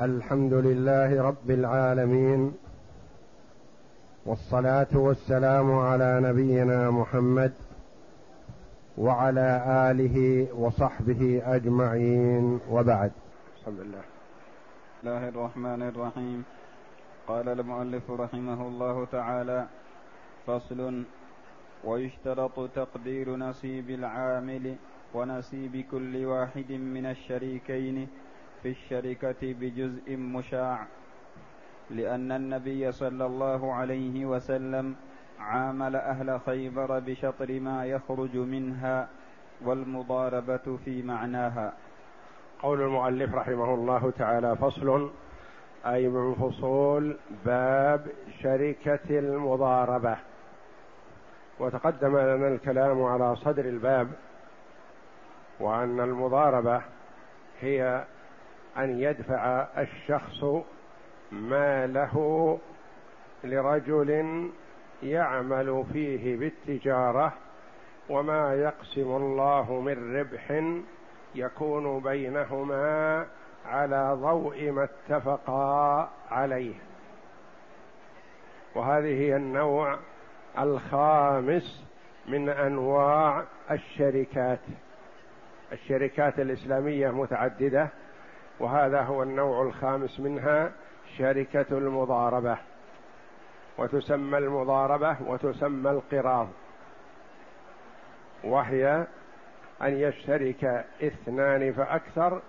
الحمد لله رب العالمين والصلاة والسلام على نبينا محمد وعلى آله وصحبه أجمعين وبعد. بسم الله الله الرحمن الرحيم. قال المؤلف رحمه الله تعالى فصل ويشترط تقدير نصيب العامل ونصيب كل واحد من الشريكين في الشركة بجزء مشاع لأن النبي صلى الله عليه وسلم عامل أهل خيبر بشطر ما يخرج منها والمضاربة في معناها. قول المؤلف رحمه الله تعالى فصل أي من فصول باب شركة المضاربة. وتقدم لنا الكلام على صدر الباب وأن المضاربة هي أن يدفع الشخص ماله لرجل يعمل فيه بالتجارة وما يقسم الله من ربح يكون بينهما على ضوء ما اتفقا عليه. وهذه هي النوع الخامس من أنواع الشركات. الشركات الإسلامية متعددة. وهذا هو النوع الخامس منها شركة المضاربة وتسمى المضاربة وتسمى القراض وهي أن يشترك اثنان فأكثر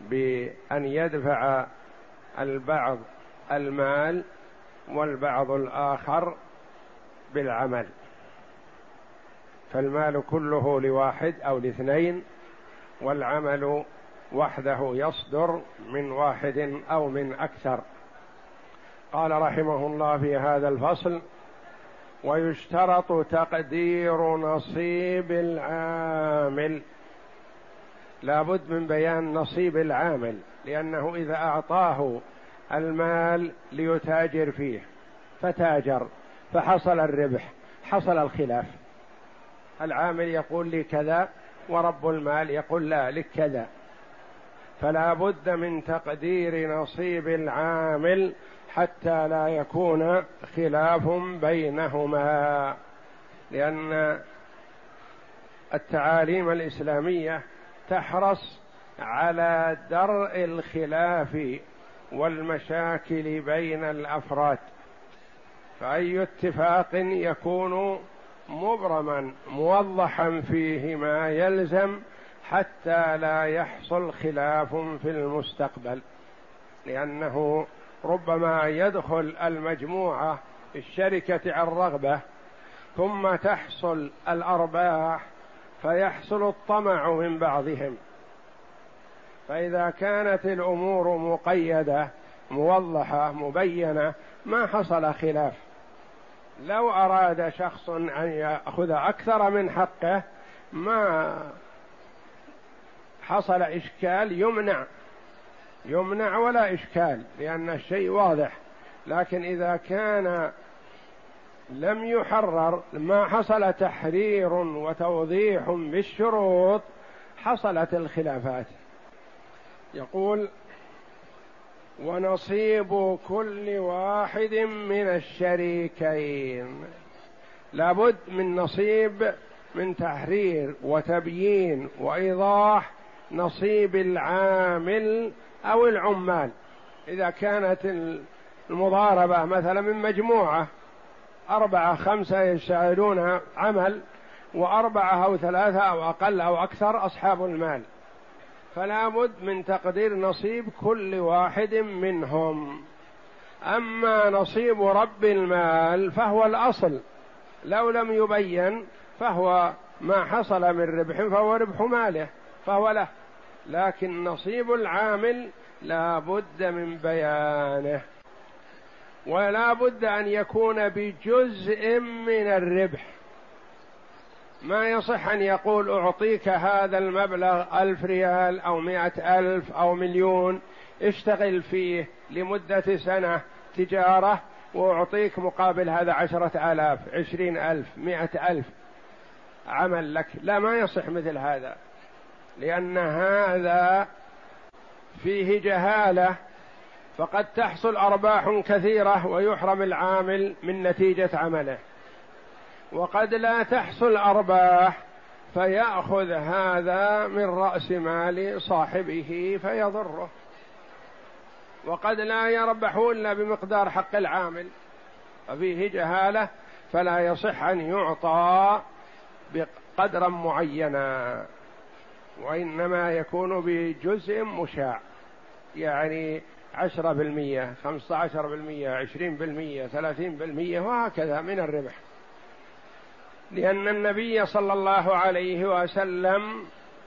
بأن يدفع البعض المال والبعض الآخر بالعمل. فالمال كله لواحد أو لاثنين والعمل وحده يصدر من واحد أو من أكثر. قال رحمه الله في هذا الفصل ويشترط تقدير نصيب العامل. لابد من بيان نصيب العامل لأنه إذا أعطاه المال ليتاجر فيه فتاجر فحصل الربح حصل الخلاف. العامل يقول لي كذا ورب المال يقول لا لك كذا. فلا بد من تقدير نصيب العامل حتى لا يكون خلاف بينهما. لأن التعاليم الإسلامية تحرص على درء الخلاف والمشاكل بين الأفراد. فأي اتفاق يكون مبرما موضحا فيه ما يلزم حتى لا يحصل خلاف في المستقبل. لأنه ربما يدخل المجموعة في الشركة عن رغبة ثم تحصل الأرباح فيحصل الطمع من بعضهم. فإذا كانت الأمور مقيدة موضحة مبينة ما حصل خلاف. لو أراد شخص أن يأخذ أكثر من حقه ما حصل إشكال يمنع يمنع ولا إشكال لأن الشيء واضح. لكن إذا كان لم يحرر ما حصل تحرير وتوضيح بالشروط حصلت الخلافات. يقول ونصيب كل واحد من الشريكين. لابد من نصيب من تحرير وتبيين وإيضاح نصيب العامل أو العمال. إذا كانت المضاربة مثلا من مجموعة أربعة خمسة يشتغلون عمل وأربعة أو ثلاثة أو أقل أو أكثر أصحاب المال. فلا بد من تقدير نصيب كل واحد منهم. أما نصيب رب المال فهو الأصل. لو لم يبين فهو ما حصل من ربح فهو ربح ماله فهو له. لكن نصيب العامل لا بد من بيانه ولا بد أن يكون بجزء من الربح. ما يصح أن يقول أعطيك هذا المبلغ ألف ريال أو مائه ألف أو مليون اشتغل فيه لمدة سنة تجارة وأعطيك مقابل هذا عشرة آلاف عشرين ألف مائه ألف. عمل لك لا ما يصح مثل هذا. لأن هذا فيه جهالة فقد تحصل أرباح كثيرة ويحرم العامل من نتيجة عمله. وقد لا تحصل أرباح فيأخذ هذا من رأس مال صاحبه فيضره. وقد لا يربح إلا بمقدار حق العامل ففيه جهالة فلا يصح أن يعطى بقدرا معينا. وإنما يكون بجزء مشاع. يعني عشرة بالمية خمسة عشر بالمية عشرين بالمية ثلاثين بالمية وهكذا من الربح. لأن النبي صلى الله عليه وسلم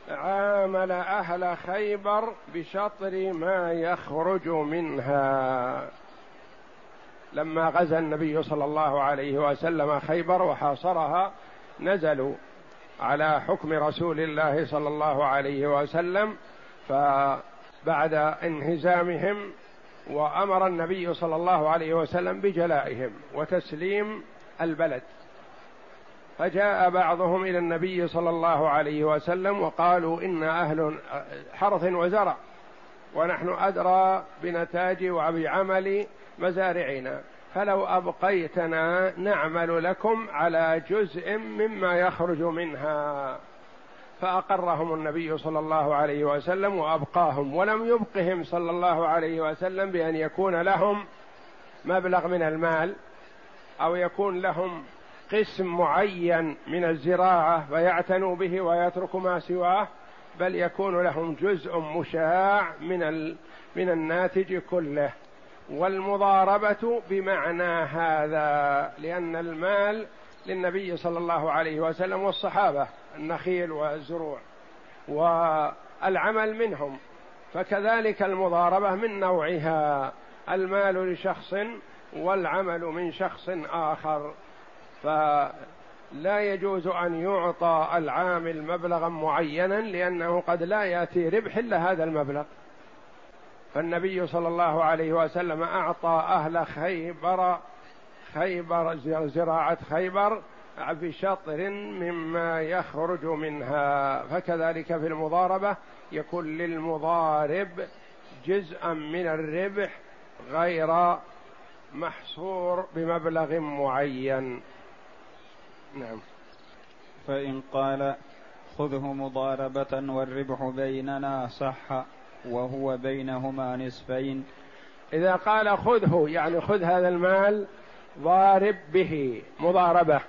عامل أهل خيبر بشطر ما يخرج منها. لما غزا النبي صلى الله عليه وسلم خيبر وحاصرها نزلوا. على حكم رسول الله صلى الله عليه وسلم فبعد انهزامهم وأمر النبي صلى الله عليه وسلم بجلائهم وتسليم البلد. فجاء بعضهم إلى النبي صلى الله عليه وسلم وقالوا إن أهل حرث وزرع ونحن أدرى بنتاج وبعمل مزارعنا. فلو أبقيتنا نعمل لكم على جزء مما يخرج منها. فأقرهم النبي صلى الله عليه وسلم وأبقاهم ولم يبقهم صلى الله عليه وسلم بأن يكون لهم مبلغ من المال أو يكون لهم قسم معين من الزراعة فيعتنوا به ويترك ما سواه بل يكون لهم جزء مشاع من من الناتج كله. والمضاربة بمعنى هذا لأن المال للنبي صلى الله عليه وسلم والصحابة النخيل والزروع والعمل منهم. فكذلك المضاربة من نوعها المال لشخص والعمل من شخص آخر. فلا يجوز أن يعطى العامل مبلغا معينا لأنه قد لا يأتي ربح إلا هذا المبلغ. فالنبي صلى الله عليه وسلم أعطى أهل خيبر خيبر زراعة خيبر بشطر مما يخرج منها. فكذلك في المضاربة يكون للمضارب جزءا من الربح غير محصور بمبلغ معين. نعم. فإن قال خذه مضاربة والربح بيننا صح. وهو بينهما نصفين. إذا قال خذه يعني خذ هذا المال ضارب به مضاربة.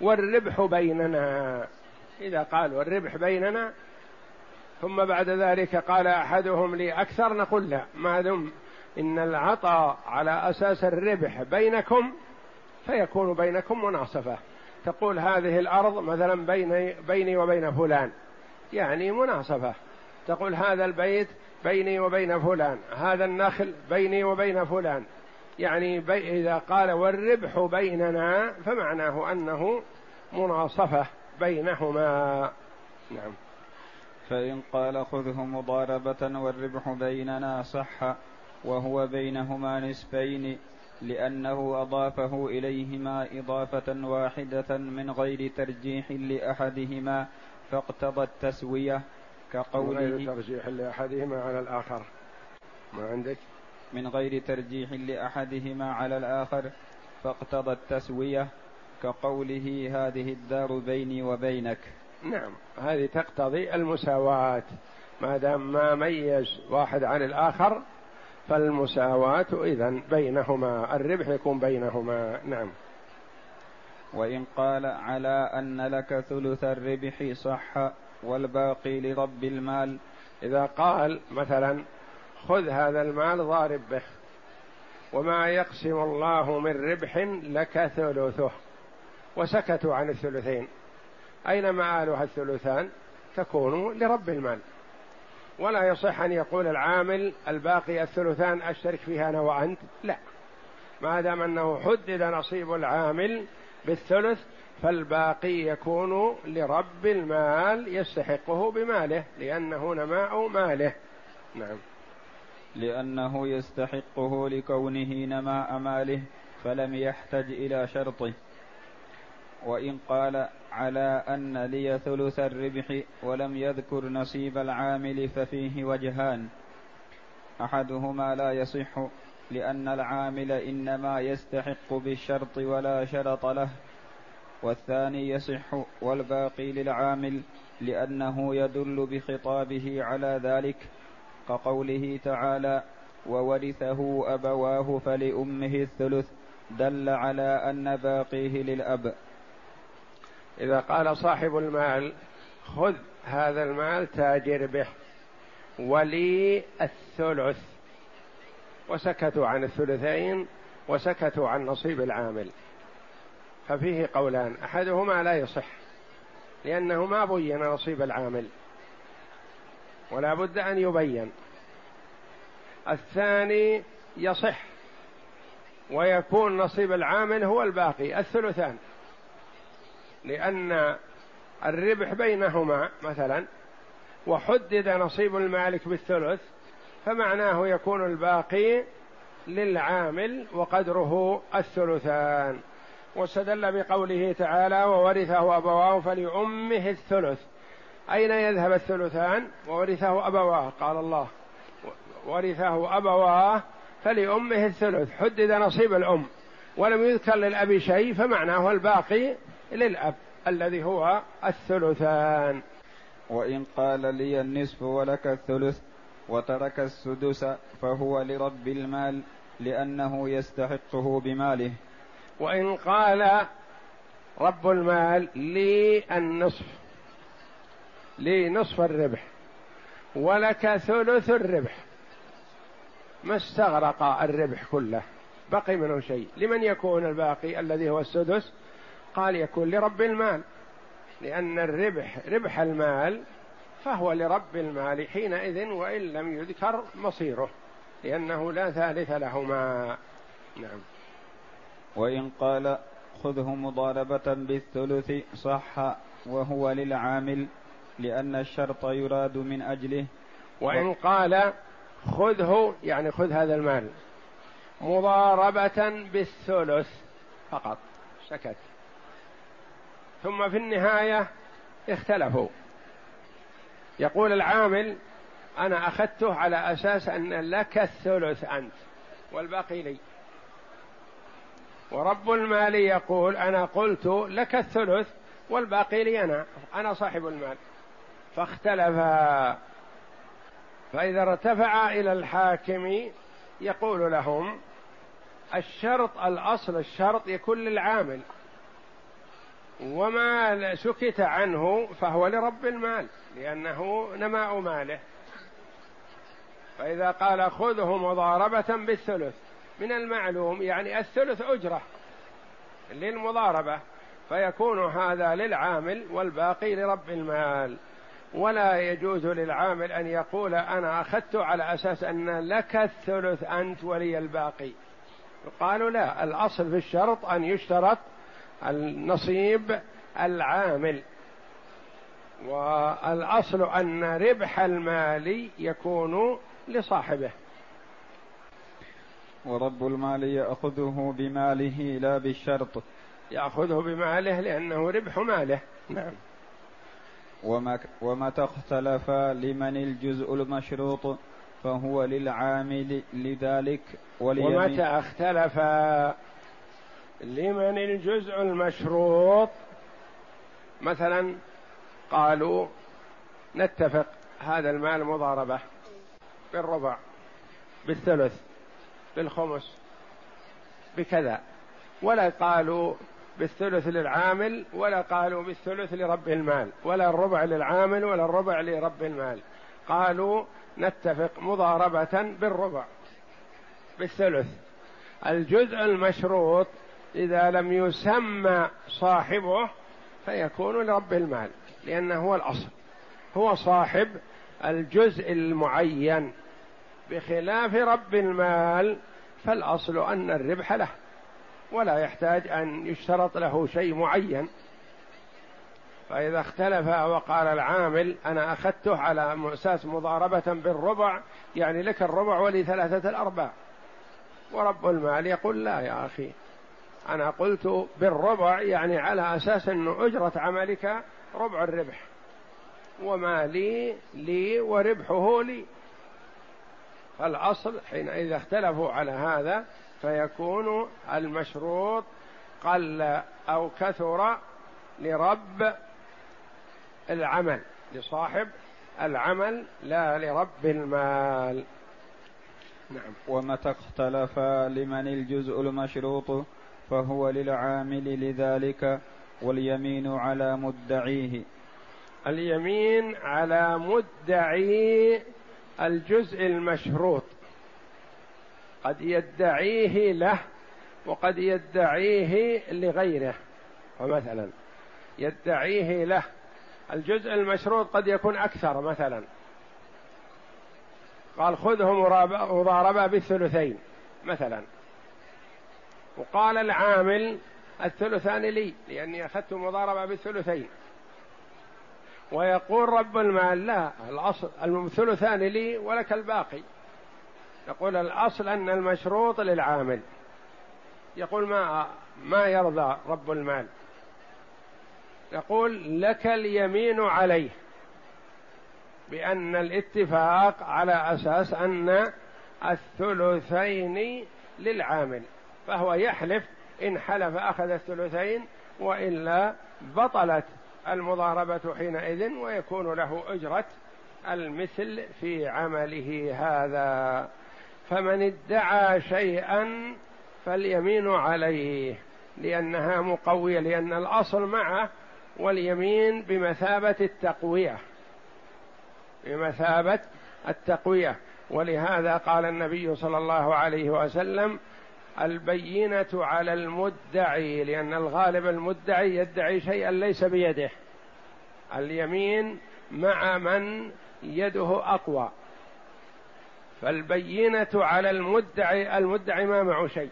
والربح بيننا. إذا قال والربح بيننا ثم بعد ذلك قال أحدهم لي أكثر نقول لا ما دم. إن العطاء على أساس الربح بينكم فيكون بينكم مناصفة. تقول هذه الأرض مثلا بيني, بيني وبين فلان يعني مناصفة. تقول هذا البيت بيني وبين فلان هذا النخل بيني وبين فلان. يعني بي إذا قال والربح بيننا فمعناه أنه مناصفة بينهما. نعم. فإن قال خذه مضاربة والربح بيننا صح وهو بينهما نصفين لأنه أضافه إليهما إضافة واحدة من غير ترجيح لأحدهما فاقتضى التسوية كقوله من غير ترجيح لأحدهما على الآخر. ما عندك؟ من غير ترجيح لأحدهما على الآخر فاقتضى التسوية كقوله هذه الدار بيني وبينك. نعم هذه تقتضي المساواة. ما دام ما ميز واحد عن الآخر فالمساواة إذا بينهما الربح يكون بينهما. نعم. وإن قال على أن لك ثلث الربح صح والباقي لرب المال. إذا قال مثلا خذ هذا المال ضارب به وما يقسم الله من ربح لك ثلثه. وسكتوا عن الثلثين. أين مآلها الثلثان؟ تكون لرب المال. ولا يصح أن يقول العامل الباقي الثلثان أشترك فيها أنا وأنت؟ لا. ما دام أنه حدد نصيب العامل بالثلث فالباقي يكون لرب المال يستحقه بماله لأنه نماء ماله. نعم. لأنه يستحقه لكونه نماء ماله فلم يحتج إلى شرطه. وإن قال على أن لي ثلث الربح ولم يذكر نصيب العامل ففيه وجهان. أحدهما لا يصح لأن العامل إنما يستحق بالشرط ولا شرط له. والثاني يصح والباقي للعامل لأنه يدل بخطابه على ذلك كقوله تعالى وورثه أبواه فلأمه الثلث. دل على أن باقيه للأب. إذا قال صاحب المال خذ هذا المال تاجر به. ولي الثلث. وسكتوا عن الثلثين وسكتوا عن نصيب العامل. ففيه قولان. أحدهما لا يصح لأنه ما بين نصيب العامل ولا بد أن يبين. الثاني يصح ويكون نصيب العامل هو الباقي الثلثان. لأن الربح بينهما مثلا وحدد نصيب المالك بالثلث فمعناه يكون الباقي للعامل وقدره الثلثان. واستدل بقوله تعالى وورثه أبواه فلأمه الثلث. أين يذهب الثلثان؟ وورثه أبواه قال الله. ورثه أبواه فلأمه الثلث. حدد نصيب الأم. ولم يذكر للأب شيء فمعناه الباقي للأب الذي هو الثلثان. وإن قال لي النصف ولك الثلث وترك السدس فهو لرب المال لأنه يستحقه بماله. وإن قال رب المال لي النصف لي نصف الربح ولك ثلث الربح. ما استغرق الربح كله بقي منه شيء. لمن يكون الباقي الذي هو السدس؟ قال يكون لرب المال. لأن الربح ربح المال فهو لرب المال حينئذ وإن لم يذكر مصيره لأنه لا ثالث لهما. نعم. وإن قال خذه مضاربة بالثلث صح وهو للعامل لأن الشرط يراد من أجله. وإن قال خذه يعني خذ هذا المال مضاربة بالثلث فقط. سكت. ثم في النهاية اختلفوا. يقول العامل أنا أخذته على أساس أن لك الثلث أنت والباقي لي. ورب المال يقول أنا قلت لك الثلث والباقي لي أنا أنا صاحب المال. فاختلفا فإذا ارتفع إلى الحاكم يقول لهم الشرط الأصل الشرط يكون للعامل. وما سكت عنه فهو لرب المال لأنه نماء ماله. فإذا قال خذه مضاربة بالثلث. من المعلوم يعني الثلث أجرة للمضاربة فيكون هذا للعامل والباقي لرب المال. ولا يجوز للعامل أن يقول أنا أخذت على أساس أن لك الثلث أنت ولي الباقي. قالوا لا الأصل في الشرط أن يشترط النصيب العامل. والأصل أن ربح المال يكون لصاحبه. ورب المال يأخذه بماله لا بالشرط. يأخذه بماله لأنه ربح ماله. نعم. وما ومتى اختلف لمن الجزء المشروط فهو للعامل لذلك ومتى اختلف لمن الجزء المشروط مثلا قالوا نتفق هذا المال مضاربة بالربع بالثلث. بالخمس بكذا ولا قالوا بالثلث للعامل ولا قالوا بالثلث لرب المال ولا الربع للعامل ولا الربع لرب المال. قالوا نتفق مضاربة بالربع بالثلث. الجزء المشروط إذا لم يسمى صاحبه فيكون لرب المال لأنه هو الأصل. هو صاحب الجزء المعين. بخلاف رب المال فالأصل أن الربح له ولا يحتاج أن يشترط له شيء معين. فإذا اختلف وقال العامل أنا أخذته على أساس مضاربة بالربع يعني لك الربع ولي ثلاثة الأرباع. ورب المال يقول لا يا أخي أنا قلت بالربع يعني على أساس أنه أجرة عملك ربع الربح. وما لي لي وربحه لي. فالأصل حين إذا اختلفوا على هذا فيكون المشروط قل أو كثر لرب العمل لصاحب العمل لا لرب المال. نعم. ومتى اختلف لمن الجزء المشروط فهو للعامل لذلك واليمين على مدعيه؟ اليمين على مدعي الجزء المشروط. قد يدعيه له وقد يدعيه لغيره. ومثلا يدعيه له. الجزء المشروط قد يكون أكثر مثلا. قال خذه مضاربة بالثلثين مثلا. وقال العامل الثلثان لي لأني أخذت مضاربة بالثلثين. ويقول رب المال لا الأصل الثلثان لي ولك الباقي. يقول الأصل أن المشروط للعامل. يقول ما ما يرضى رب المال؟ يقول لك اليمين عليه بأن الاتفاق على أساس أن الثلثين للعامل. فهو يحلف إن حلف أخذ الثلثين وإلا بطلت المضاربة حينئذ ويكون له أجرة المثل في عمله هذا. فمن ادعى شيئا فاليمين عليه لأنها مقوية لأن الأصل معه واليمين بمثابة التقوية. بمثابة التقوية. ولهذا قال النبي صلى الله عليه وسلم البينة على المدعي لأن الغالب المدعي يدعي شيئا ليس بيده. اليمين مع من يده أقوى. فالبينة على المدعي المدعي ما معه شيء.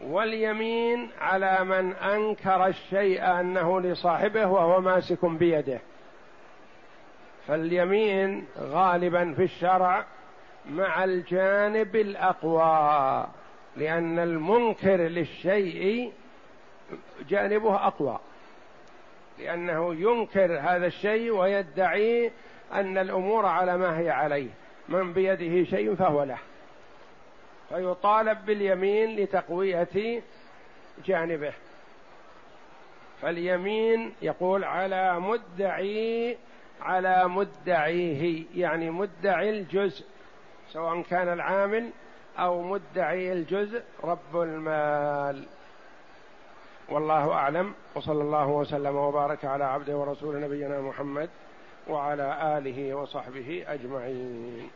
واليمين على من أنكر الشيء أنه لصاحبه وهو ماسك بيده. فاليمين غالبا في الشرع مع الجانب الأقوى. لأن المنكر للشيء جانبه أقوى. لأنه ينكر هذا الشيء ويدعي أن الأمور على ما هي عليه. من بيده شيء فهو له. فيطالب باليمين لتقوية جانبه. فاليمين يقول على مدعي على مدعيه يعني مدعي الجزء سواء كان العامل أو مدعي الجزء رب المال. والله أعلم. وصلى الله وسلم وبارك على عبده ورسول نبينا محمد وعلى آله وصحبه أجمعين.